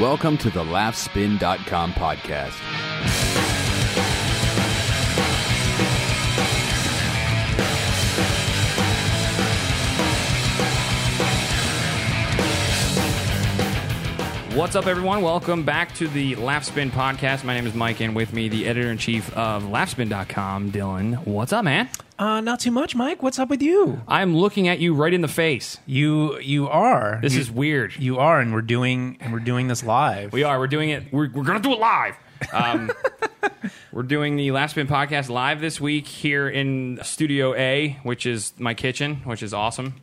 Welcome to the laughspin.com podcast. What's up, everyone? Welcome back to the Laughspin podcast. My name is Mike, and with me, the editor in chief of Laughspin.com, Dylan. What's up, man? Uh, not too much, Mike. What's up with you? I'm looking at you right in the face. You you are. This you, is weird. you are, and we're doing and we're doing this live. We are. We're doing it. We're, we're going to do it live. Um, we're doing the Laughspin podcast live this week here in Studio A, which is my kitchen, which is awesome.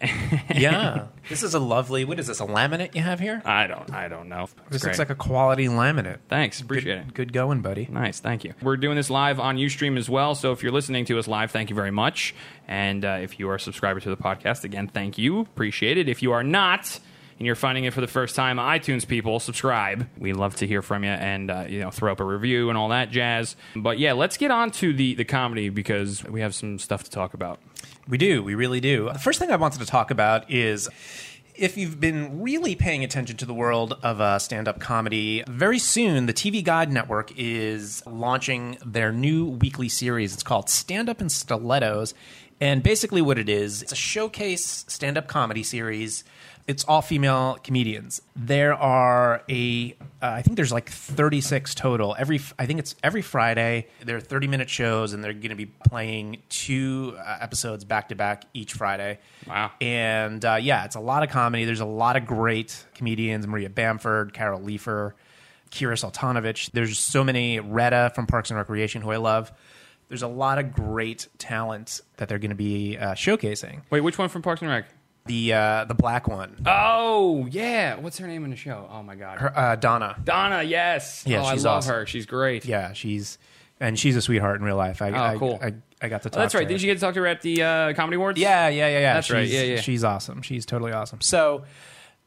yeah, this is a lovely. What is this? A laminate you have here? I don't. I don't know. This looks like a quality laminate. Thanks. Appreciate it. Good going, buddy. Nice, thank you. We're doing this live on Ustream as well, so if you're listening to us live, thank you very much. And uh, if you are a subscriber to the podcast, again, thank you. Appreciate it. If you are not, and you're finding it for the first time, iTunes people, subscribe. We love to hear from you and uh, you know throw up a review and all that jazz. But yeah, let's get on to the the comedy because we have some stuff to talk about. We do. We really do. The first thing I wanted to talk about is if you've been really paying attention to the world of uh, stand up comedy, very soon the TV Guide Network is launching their new weekly series. It's called Stand Up in Stilettos. And basically, what it is, it's a showcase stand up comedy series. It's all female comedians. There are a, uh, I think there's like 36 total. Every, I think it's every Friday. There are 30 minute shows, and they're going to be playing two uh, episodes back to back each Friday. Wow. And uh, yeah, it's a lot of comedy. There's a lot of great comedians: Maria Bamford, Carol Leifer, Kira Soltanovich. There's so many. Retta from Parks and Recreation, who I love. There's a lot of great talent that they're going to be uh, showcasing. Wait, which one from Parks and Rec? The uh, the black one, Oh yeah, what's her name in the show? Oh my god, Her- uh, Donna. Donna. Yes. Yeah, oh, she's I love awesome. her. She's great. Yeah, she's and she's a sweetheart in real life. I, Oh, I, cool. I, I got to talk. Oh, that's to right. her. Did you get to talk to her at the uh, Comedy Awards? Yeah, yeah, yeah, yeah. That's right. She's- Yeah, yeah. She's awesome. She's totally awesome. So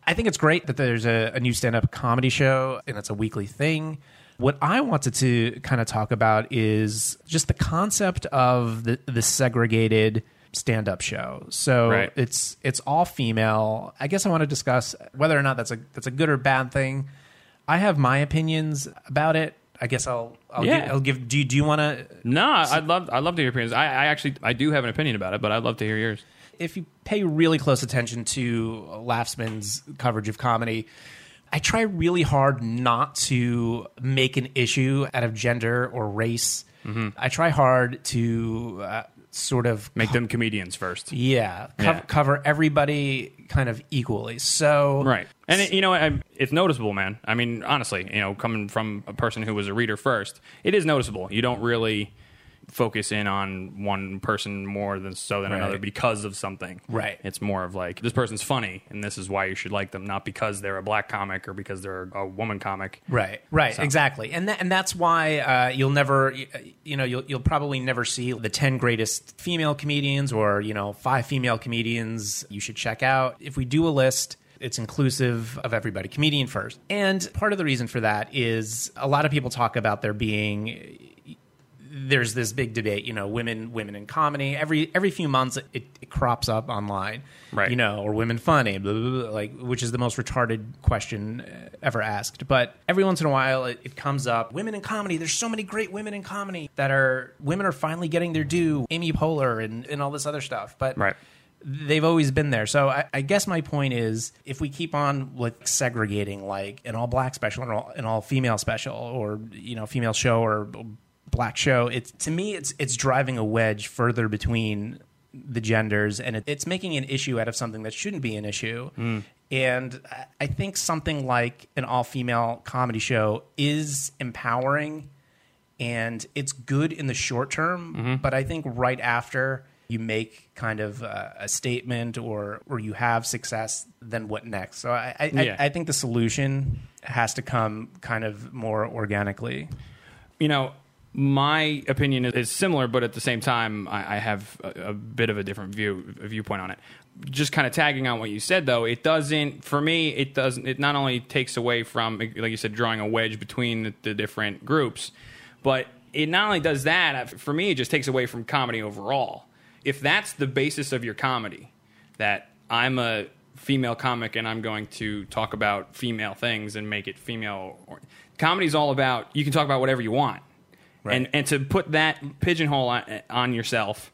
I think it's great that there's a, a new stand up comedy show and it's a weekly thing. What I wanted to kind of talk about is just the concept of the, the segregated stand up show. So Right. it's it's all female. I guess I want to discuss whether or not that's a that's a good or bad thing. I have my opinions about it. I guess I'll I'll, Yeah. give, I'll give do you, do you want to No, I'd love I'd love to hear your opinions. I, I actually I do have an opinion about it, but I'd love to hear yours. if you pay really close attention to Laughspin's coverage of comedy, I try really hard not to make an issue out of gender or race. I try hard to uh, sort of Make them comedians first. yeah, co- Yeah. cover everybody kind of equally. So Right. And it, you know, I, it's noticeable, man. I mean, honestly, you know, coming from a person who was a reader first, it is noticeable. You don't really focus in on one person more than so than Right. another because of something. Right. It's more of like this person's funny and this is why you should like them, not because they're a black comic or because they're a woman comic. Right, right, exactly, and that, and that's why uh, you'll never, you know, you'll you'll probably never see the ten greatest female comedians or you know five female comedians you should check out. If we do a list. It's inclusive of everybody, comedian first. And part of the reason for that is a lot of people talk about there being there's this big debate, you know, women women in comedy. Every every few months it, it crops up online. Right. You know, or women funny, blah, blah, blah, like which is the most retarded question uh, ever asked. But every once in a while it, it comes up. Women in comedy. There's so many great women in comedy that are women are finally getting their due. Amy Poehler and, and all this other stuff. But Right. they've always been there. So I, I guess my point is, if we keep on like segregating, like an all black special and all, an all female special, or you know, female show or black show, it's to me, it's it's driving a wedge further between the genders, and it, it's making an issue out of something that shouldn't be an issue. And I- I think something like an all female comedy show is empowering and it's good in the short term Mm-hmm. but i think right after you make kind of uh, a statement or or you have success then what next so i I, Yeah. I, I think the solution has to come kind of more organically you know, my opinion is, similar, but at the same time, I, I have a, a bit of a different view a viewpoint on it. Just kind of tagging on what you said, though, it doesn't. For me, it doesn't. It not only takes away from, like you said, drawing a wedge between the, the different groups, but it not only does that. Uh, for me, it just takes away from comedy overall. If that's the basis of your comedy, that I'm a female comic and I'm going to talk about female things and make it female. Comedy's all about you can talk about whatever you want, Right. and and to put that pigeonhole on, on yourself,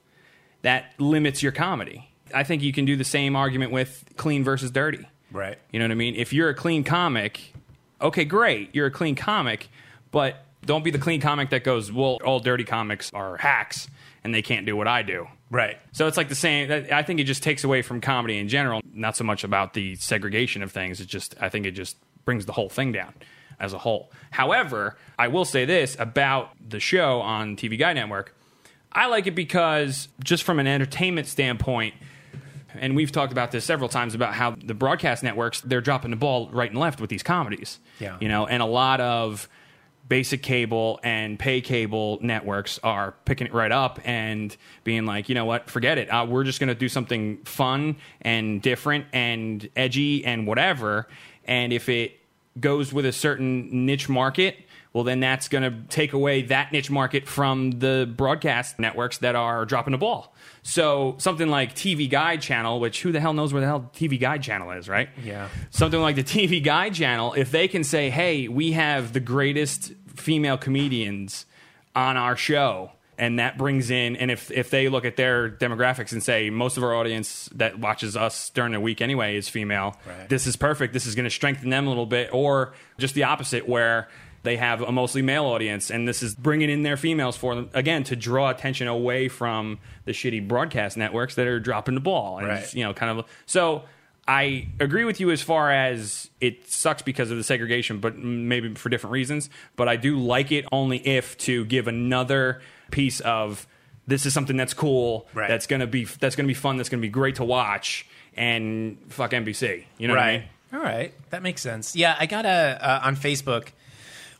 that limits your comedy. I think you can do the same argument with clean versus dirty. Right. You know what I mean? If you're a clean comic, okay, great, you're a clean comic, but don't be the clean comic that goes, well, all dirty comics are hacks and they can't do what I do. Right. So it's like the same. I think it just takes away from comedy in general. Not so much about the segregation of things. It just, I think it just brings the whole thing down as a whole. However, I will say this about the show on TV Guide Network. I like it because just from an entertainment standpoint, and we've talked about this several times about how the broadcast networks they're dropping the ball right and left with these comedies. Yeah. You know, and a lot of basic cable and pay cable networks are picking it right up and being like, you know what, forget it. Uh, we're just going to do something fun and different and edgy and whatever. And if it goes with a certain niche market, well, then that's going to take away that niche market from the broadcast networks that are dropping the ball. So something like TV Guide Channel, which who the hell knows where the hell TV Guide Channel is, right? Yeah. Something like the TV Guide Channel, if they can say, hey, we have the greatest female comedians on our show, and that brings in, and if, if they look at their demographics and say, most of our audience that watches us during the week anyway is female, Right. this is perfect. This is going to strengthen them a little bit. Or just the opposite, where they have a mostly male audience, and this is bringing in their females for them again to draw attention away from the shitty broadcast networks that are dropping the ball. And Right. you know, kind of. So I agree with you as far as it sucks because of the segregation, but maybe for different reasons. But I do like it only if to give another piece of this is something that's cool, Right. that's gonna be that's gonna be fun, that's gonna be great to watch, and fuck NBC. You know what I mean? All right, that makes sense. Yeah, I got a uh, on Facebook.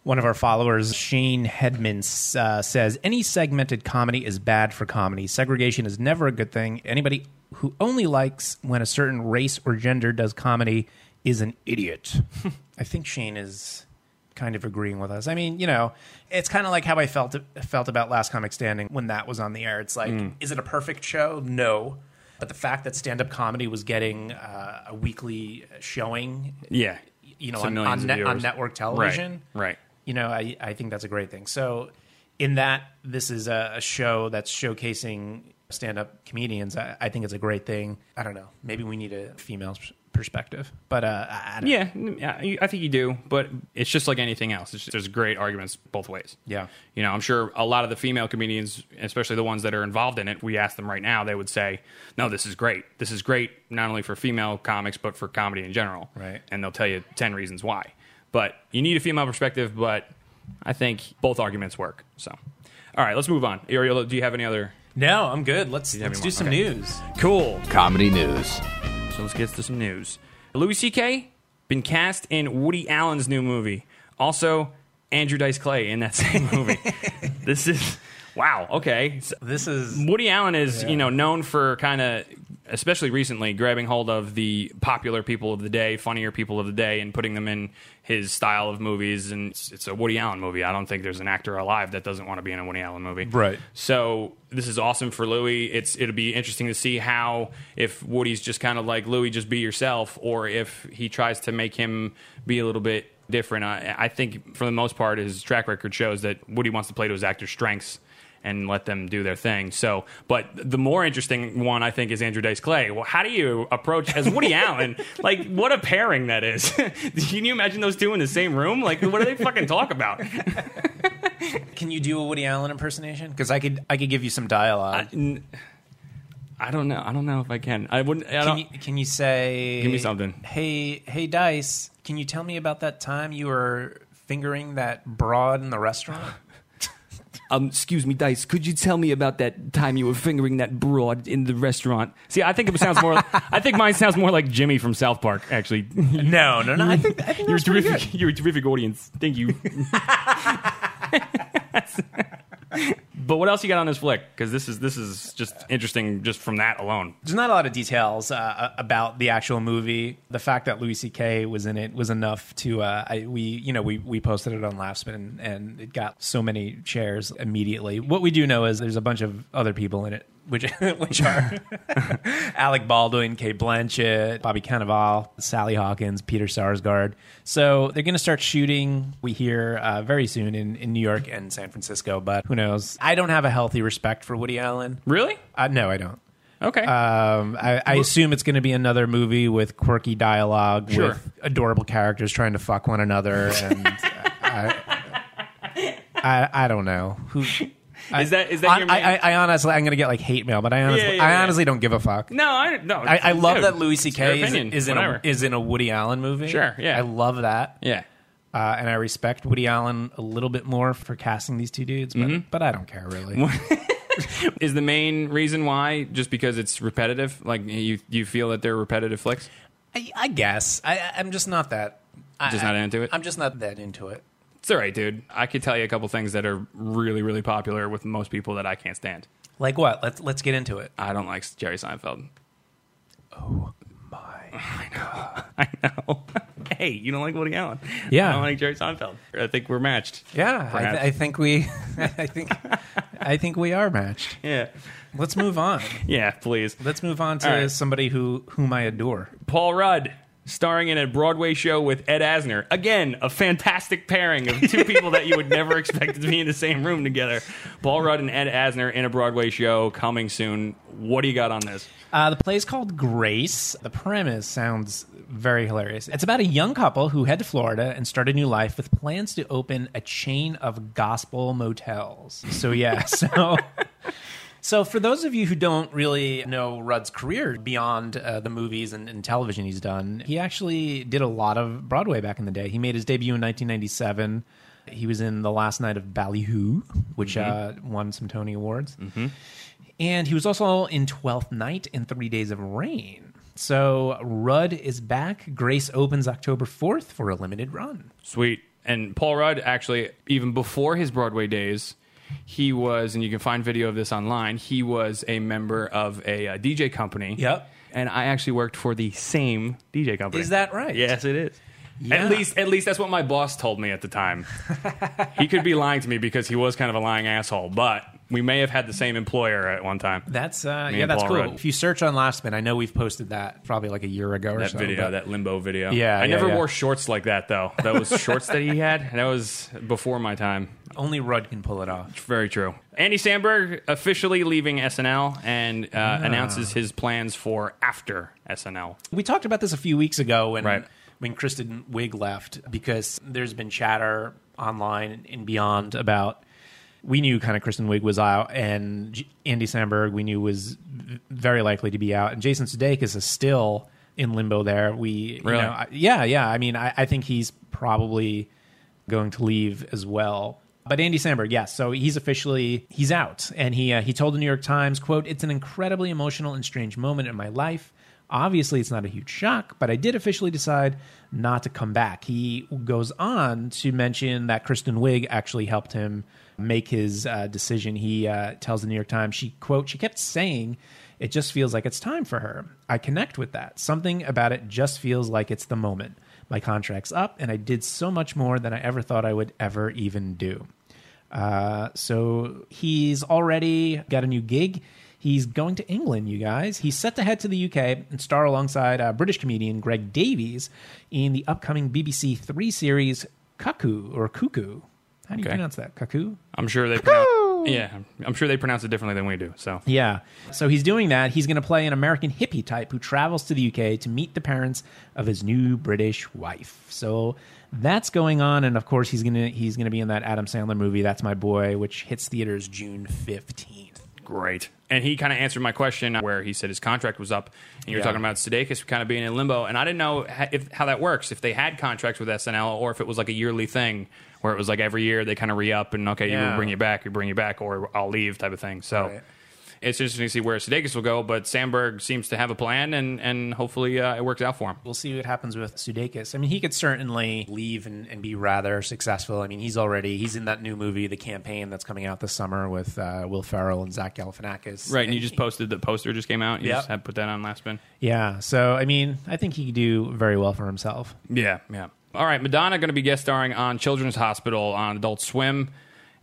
One of our followers, Shane Hedman, uh, says any segmented comedy is bad for comedy. Segregation is never a good thing. Anybody who only likes when a certain race or gender does comedy is an idiot. I think Shane is kind of agreeing with us. I mean, you know, it's kind of like how I felt felt about Last Comic Standing when that was on the air. It's like, is it a perfect show? No. But the fact that stand up comedy was getting uh, a weekly showing Yeah. you know, Some on, on, net, on network television. Right. Right. You know, I, I think that's a great thing. So, in that, this is a, a show that's showcasing stand up comedians. I, I think it's a great thing. I don't know. Maybe we need a female perspective. But, uh, I, I don't Yeah, yeah, I think you do, but it's just like anything else. It's just, there's great arguments both ways. Yeah. you know, I'm sure a lot of the female comedians, especially the ones that are involved in it, we ask them right now, they would say, "No, this is great. This is great not only for female comics but for comedy in general." Right. and they'll tell you ten reasons why. But you need a female perspective, but I think both arguments work. So, all right, let's move on. Ariel, do you have any other? No, I'm good. Let's, let's do some Okay. news. Cool. Comedy news. So let's get to some news. Louis C.K. been cast in Woody Allen's new movie. Also, Andrew Dice Clay in that same movie. this is wow. Okay, So This is. Woody Allen is you know known for kind of, especially recently, grabbing hold of the popular people of the day, funnier people of the day, and putting them in his style of movies. And it's, it's a Woody Allen movie. I don't think there's an actor alive that doesn't want to be in a Woody Allen movie. Right. So this is awesome for Louis. It's it'll be interesting to see how if Woody's just kind of like Louis, just be yourself, or if he tries to make him be a little bit different. I, I think for the most part, his track record shows that Woody wants to play to his actor's strengths and let them do their thing. So, but the more interesting one I think is Andrew Dice Clay. Well, how do you approach as Woody Allen? Like, what a pairing that is! Can you imagine those two in the same room? Like, what do they fucking talk about? Can you do a Woody Allen impersonation? Because I could, I could give you some dialogue. N- I don't know. I don't know if I can. I wouldn't. I Can you, can you say? Give me something. Hey, hey, Dice. Can you tell me about that time you were fingering that broad in the restaurant? Um, excuse me, Dice. Could you tell me about that time you were fingering that broad in the restaurant? See, I think it sounds more. I think mine sounds more like Jimmy from South Park. Actually, no, no, no. I think, I think you're a that's pretty terrific. You're a terrific audience. Thank you. but what else you got on this flick? Because this is this is just interesting just from that alone. There's not a lot of details uh, about the actual movie. The fact that Louis C.K. was in it was enough to uh, I, we you know we we posted it on Laughspin and, and it got so many shares immediately. What we do know is there's a bunch of other people in it which which are Alec Baldwin, Cate Blanchett, Bobby Cannavale, Sally Hawkins, Peter Sarsgaard. So they're going to start shooting. We hear uh, very soon in, in New York and San Francisco, but who knows? I don't have a healthy respect for Woody Allen. Really? Uh, no, I don't. Okay. Um, I, I assume it's going to be another movie with quirky dialogue, Sure. with adorable characters trying to fuck one another, and I, I, I don't know who. Is that is that I, your main- I, I honestly, I'm going to get like hate mail, but I honestly, Yeah, yeah, I yeah. honestly don't give a fuck. no, I no. I, I love dude, that Louis C.K. is, is in a, is in a Woody Allen movie. Sure, yeah. I love that, yeah. uh, and I respect Woody Allen a little bit more for casting these two dudes, but Mm-hmm. but I don't care really. Is the main reason why just because it's repetitive? Like you you feel that they're repetitive flicks? I, I guess I, I'm just not that. I, Just not into it? I'm just not that into it. It's all right, dude. I could tell you a couple things that are really really popular with most people that I can't stand. Like what? Let's let's get into it. I don't like Jerry Seinfeld. Oh my. I know. I know. hey, you don't like Woody Allen? Yeah. I don't like Jerry Seinfeld. I think we're matched. Yeah, I, th- I think we, I think, I think we are matched. Yeah. Let's move on. Yeah, please. Let's move on to All right. somebody who whom I adore. Paul Rudd starring in a Broadway show with Ed Asner. Again, a fantastic pairing of two people that you would never expect to be in the same room together. Paul Rudd and Ed Asner in a Broadway show coming soon. What do you got on this? Uh, the play is called Grace. The premise sounds very hilarious. It's about a young couple who head to Florida and start a new life with plans to open a chain of gospel motels. So yeah, so. So, for those of you who don't really know Rudd's career beyond uh, the movies and, and television he's done, he actually did a lot of Broadway back in the day. He made his debut in 1997. He was in The Last Night of Ballyhoo, which uh, won some Tony Awards. And he was also in Twelfth Night and Three Days of Rain. So, Rudd is back. Grace opens October 4th for a limited run. Sweet. And Paul Rudd, actually, even before his Broadway days, he was, and you can find video of this online, he was a member of a, uh DJ company. Yep. And I actually worked for the same DJ company. Is that right? Yes, it is. Yeah. At least, at least that's what my boss told me at the time. he could be lying to me because he was kind of a lying asshole, but we may have had the same employer at one time. That's uh, Me yeah, and that's Paul cool. Rudd. If you search on Laughspin, I know we've posted that probably like a year ago or that so. video, but- that limbo video. Yeah, I yeah, never yeah. wore shorts like that though. That was shorts that he had, and that was before my time. only Rudd can pull it off. Very true. Andy Samberg officially leaving SNL and uh, Ah. announces his plans for after SNL. We talked about this a few weeks ago when Right. when Kristen Wiig left because there's been chatter online and beyond about. We knew kind of Kristen Wiig was out, and Andy Samberg we knew was very likely to be out, and Jason Sudeikis is still in limbo. There, we you know, I- yeah, yeah. I mean, I, I think he's probably going to leave as well. But Andy Samberg, yes. So he's officially he's out, and he uh, he told the New York Times, "quote It's an incredibly emotional and strange moment in my life. Obviously, it's not a huge shock, but I did officially decide not to come back." He goes on to mention that Kristen Wiig actually helped him make his uh, decision. He uh, tells the New York Times, "She quote She kept saying." It just feels like it's time for her. I connect with that. Something about it just feels like it's the moment. My contract's up, and I did so much more than I ever thought I would ever even do. Uh, so he's already got a new gig. He's going to England, you guys. He's set to head to the UK and star alongside uh, British comedian Greg Davies in the upcoming BBC Three series Cuckoo or Cuckoo. How do you Okay. pronounce that? Cuckoo? I'm sure they pronounce, Oh. yeah, I'm sure they pronounce it differently than we do. So Yeah. So he's doing that. He's going to play an American hippie type who travels to the UK to meet the parents of his new British wife. So that's going on, and of course he's gonna he's gonna be in that Adam Sandler movie. That's my boy, which hits theaters June fifteenth. Great. And he kind of answered my question uh, where he said his contract was up, and you were Yeah. talking about Sudeikis kind of being in limbo, and I didn't know if, how that works. If they had contracts with SNL, or if it was like a yearly thing where it was like every year they kind of re up and okay, Yeah. you bring you back, we bring you back, or I'll leave type of thing. So. Right. It's interesting to see where Sudeikis will go, but Samberg seems to have a plan, and, and hopefully uh, it works out for him. We'll see what happens with Sudeikis. I mean, he could certainly leave and, and be rather successful. I mean, he's already he's in that new movie, The Campaign, that's coming out this summer with uh, Will Ferrell and Zach Galifianakis. Right, and you just posted the poster just came out. You Yep. just had put that on Laughspin. yeah. So I mean, I think he could do very well for himself. Yeah, yeah. All right, Madonna going to be guest starring on Children's Hospital on Adult Swim,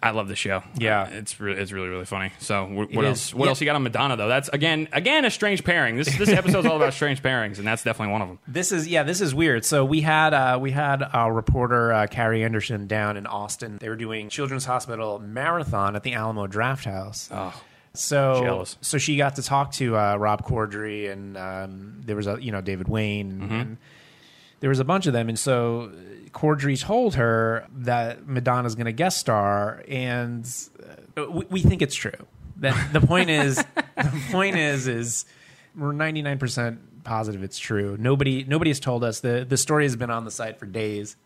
I love the show. Yeah. Uh, it's re- it's really really funny. So wh- what is. else? What Yeah. else you got on Madonna though? That's again again a strange pairing. This this episode's all about strange pairings, and that's definitely one of them. This is yeah, this is weird. So we had uh, we had our reporter uh, Carrie Anderson down in Austin. They were doing Children's Hospital marathon at the Alamo Drafthouse. Oh, So Jealous. so she got to talk to uh, Rob Corddry and um, there was a you know David Wain and, Mm-hmm. and there was a bunch of them and so Corddry told her that Madonna's going to guest star and uh, we, we think it's true. That the point is the point is is we're ninety nine percent positive it's true. Nobody nobody has told us the the story has been on the site for days.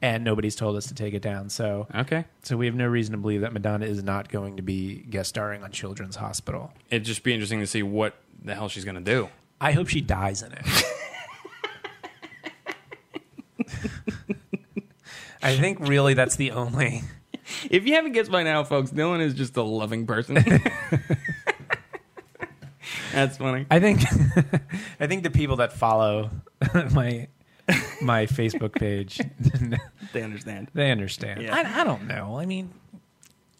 And nobody's told us to take it down. So okay. so we have no reason to believe that Madonna is not going to be guest starring on Children's Hospital. It'd just be interesting to see what the hell she's gonna do. I hope she dies in it. I think really that's the only. If you haven't guessed by now, folks, Dylan is just a loving person. that's funny. I think I think the people that follow my my Facebook page They understand. they understand. Yeah. I, I don't know. I mean,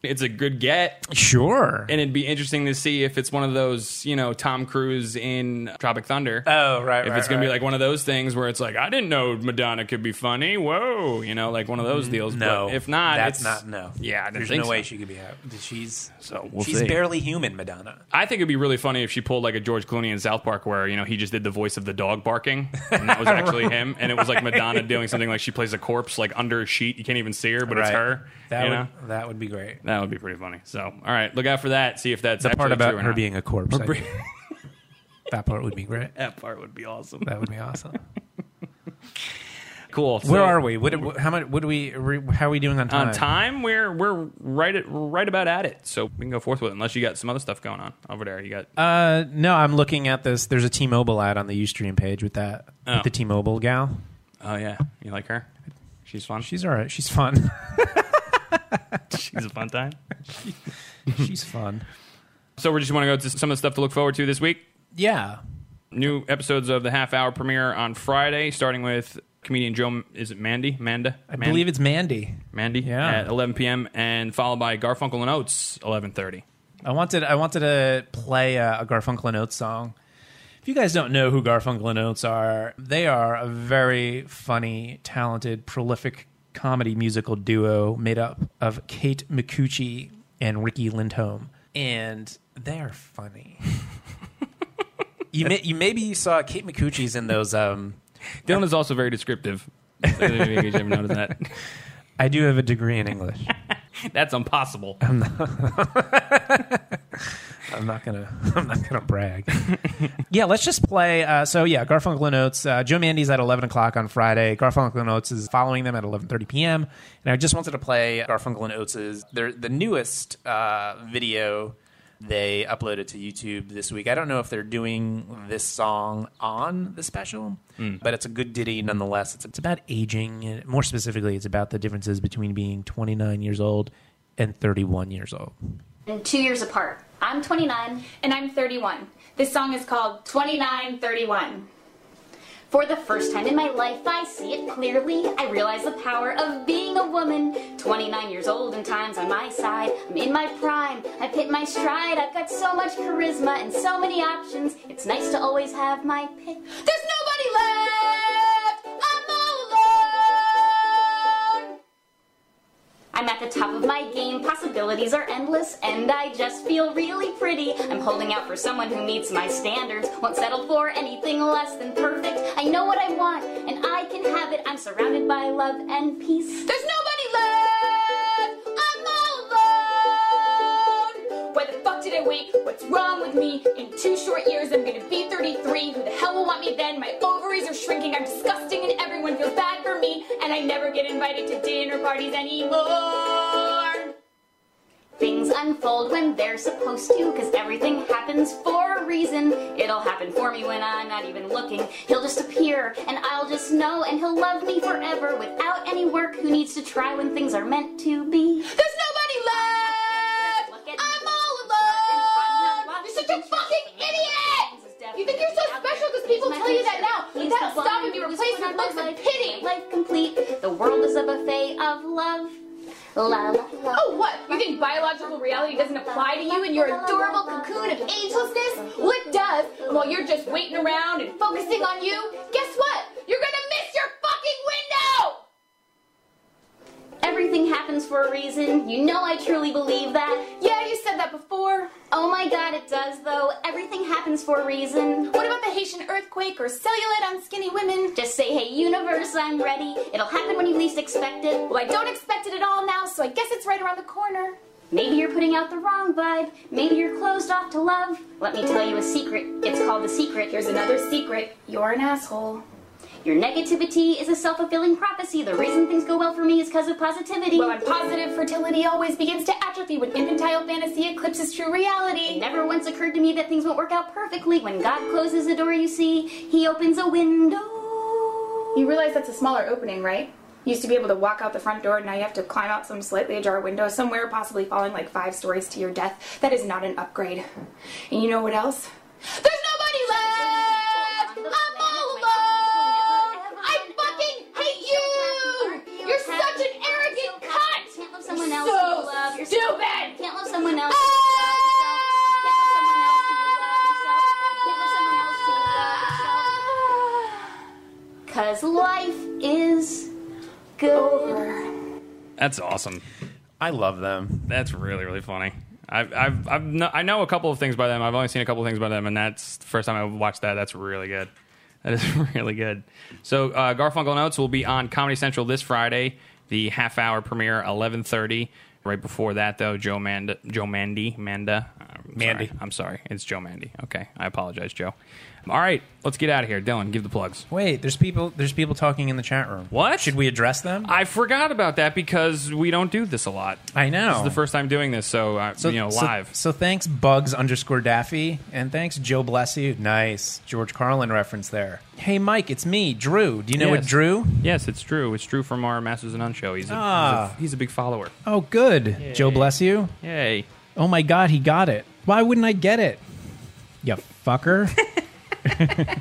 It's a good get. sure. And it'd be interesting to see if it's one of those, you know, Tom Cruise in Tropic Thunder. oh right, if it's going to be like one of those things where it's like, I didn't know Madonna could be funny. Whoa, you know, like one of those mm, deals. no, but if not, that's it's, not no. Yeah, I there's think no so. way she could be out. She's So we'll she's see. barely human, Madonna. I think it'd be really funny if she pulled like a George Clooney in South Park, where you know he just did the voice of the dog barking, and that was actually him, and it was like Madonna doing something like she plays a corpse like under a sheet, you can't even see her, but it's Right. her. That you would know, that would be great. That would be pretty funny. So, all right, look out for that. See if that's The part about her not. being a corpse. I that part would be great. that part would be awesome. That would be awesome. Cool. So, Where are we? What- how much? What do we? How are we doing on time? On time, we're we're right at right about at it, so we can go forth with it. Unless you got some other stuff going on over there. You got Uh, no, I'm looking at this. There's a T-Mobile ad on the UStream page with that Oh. with the T-Mobile gal. oh yeah, you like her? She's fun. She's all right. She's fun. She's a fun time. She's fun. So we just want to go to some of the stuff to look forward to this week. Yeah. New episodes of the half hour premiere on Friday, starting with comedian Joe. Is it Mandy? Manda? I believe it's Mandy. Mandy. Yeah. At 11 p.m. and followed by Garfunkel and Oates 11:30. I wanted I wanted to play a, a Garfunkel and Oates song. If you guys don't know who Garfunkel and Oates are, they are a very funny, talented, prolific comedy musical duo made up of Kate Micucci and Riki Lindhome, and they are funny. you may, you maybe you saw Kate Micucci's in those. Um, Dylan is also very descriptive. So maybe you noticed that. I do have a degree in English. That's impossible. I'm not gonna. I'm not gonna brag. yeah, let's just play. Uh, so yeah, Garfunkel and Oates. Uh, Joe Mandy's at 11 o'clock on Friday. Garfunkel and Oates is following them at 11:30 p.m. And I just wanted to play Garfunkel and Oates's their the newest uh, video they uploaded to YouTube this week. I don't know if they're doing this song on the special, but it's a good ditty nonetheless. It's, it's about aging. More specifically, it's about the differences between being 29 years old and 31 years old. And two years apart. I'm 29. and I'm 31. This song is called 2931. For the first time in my life, I see it clearly. I realize the power of being a woman. 29 years old and time's on my side. I'm in my prime. I've hit my stride. I've got so much charisma and so many options. It's nice to always have my pick. There's nobody left! I'm at the top of my game, possibilities are endless, and I just feel really pretty. I'm holding out for someone who meets my standards, won't settle for anything less than perfect. I know what I want, and I can have it. I'm surrounded by love and peace. There's nobody left! I'm all alone! Why the fuck did I wait? What's wrong with me? In two short years, I'm gonna be 33. Who the hell will want me then? My ovaries are shrinking, I'm disgusting, I never get invited to dinner parties anymore. Things unfold when they're supposed to, cause everything happens for a reason. It'll happen for me when I'm not even looking. He'll just appear, and I'll just know, and he'll love me forever without any work. Who needs to try when things are meant to be? There's nobody left! I'm all alone! You're such a fucking idiot! You think you're so special because people tell you that now, stop and be replaced with looks and pity! Life complete. The world is a buffet of love. La la la. Oh, what? You think biological reality doesn't apply to you in your adorable cocoon of agelessness? Well, it does. And while you're just waiting around and focusing on you, guess what? You're gonna miss your fucking window! Everything happens for a reason. You know I truly believe that. Yeah, you said that before. Oh my god, it does though. Everything happens for a reason. What about the Haitian earthquake or cellulite on skinny women? Just say, hey, universe, I'm ready. It'll happen when you least expect it. Well, I don't expect it at all now, so I guess it's right around the corner. Maybe you're putting out the wrong vibe. Maybe you're closed off to love. Let me tell you a secret. It's called the secret. Here's another secret. You're an asshole. Your negativity is a self fulfilling prophecy. The reason things go well for me is because of positivity. Well, positive fertility always begins to atrophy when infantile fantasy eclipses true reality. It never once occurred to me that things won't work out perfectly. When God closes a door, you see, He opens a window. You realize that's a smaller opening, right? You used to be able to walk out the front door, now you have to climb out some slightly ajar window somewhere, possibly falling like five stories to your death. That is not an upgrade. And you know what else? There's nobody You're stupid! Can't love someone else. who you love yourself. Can't love someone else who you love yourself. Can't love someone else who you love yourself. Cause life is good. That's awesome. I love them. That's really really funny. I've, I've, I've kno- I know a couple of things by them. I've only seen a couple of things by them, and that's the first time I watched that. That's really good. That is really good. So uh, Garfunkel Notes will be on Comedy Central this Friday. The half hour premiere, eleven thirty. Right before that, though, Joe Manda, Joe Mandy, Manda, Mandy. sorry. I'm sorry, it's Joe Mandy. Okay, I apologize, Joe. All right, let's get out of here. Dylan, give the plugs. Wait, there's people. There's people talking in the chat room. What? Should we address them? I forgot about that because we don't do this a lot. I know. This is the first time doing this, so, uh, you know, so- live. So, thanks, Bugs underscore Daffy, and thanks, Joe Bless you. Nice George Carlin reference there. Hey, Mike, it's me, Drew. Do you know Yes. what Drew? Yes, it's Drew. It's Drew from our Masters and None show. He's a, Ah. he's, a, he's a big follower. Oh, good. Joe Bless you. Yay. Oh my God, he got it. Why wouldn't I get it? You fucker.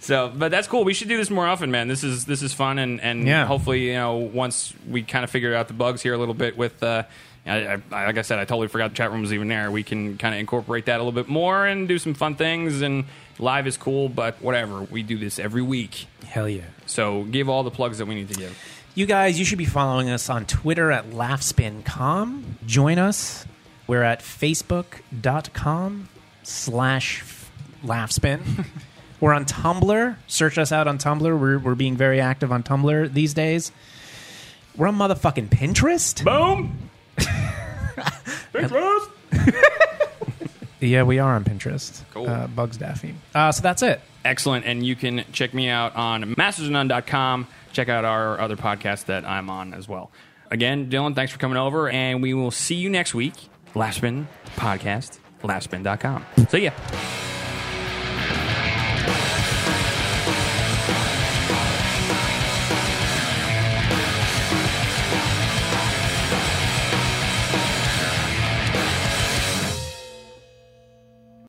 So, but that's cool. We should do this more often, man. This is this is fun, and and Yeah. hopefully, you know, once we kind of figure out the bugs here a little bit with. Uh, I, I, like I said, I totally forgot the chat room was even there. We can kind of incorporate that a little bit more and do some fun things. And live is cool, but whatever. We do this every week, Hell yeah. so give all the plugs that we need to give. You guys, you should be following us on Twitter at laughspin.com. Join us. We're at facebook.com slash laughspin. we're on Tumblr. Search us out on Tumblr. We're, we're being very active on Tumblr these days. We're on motherfucking Pinterest. Boom. Rose. Yeah, we are on Pinterest. Cool. Uh, Bugs Daffy. Uh, so that's it. Excellent. And you can check me out on mastersofnone.com. Check out our other podcast that I'm on as well. Again, Dylan, thanks for coming over, and we will see you next week. Laughspin Podcast, laughspin.com. See ya.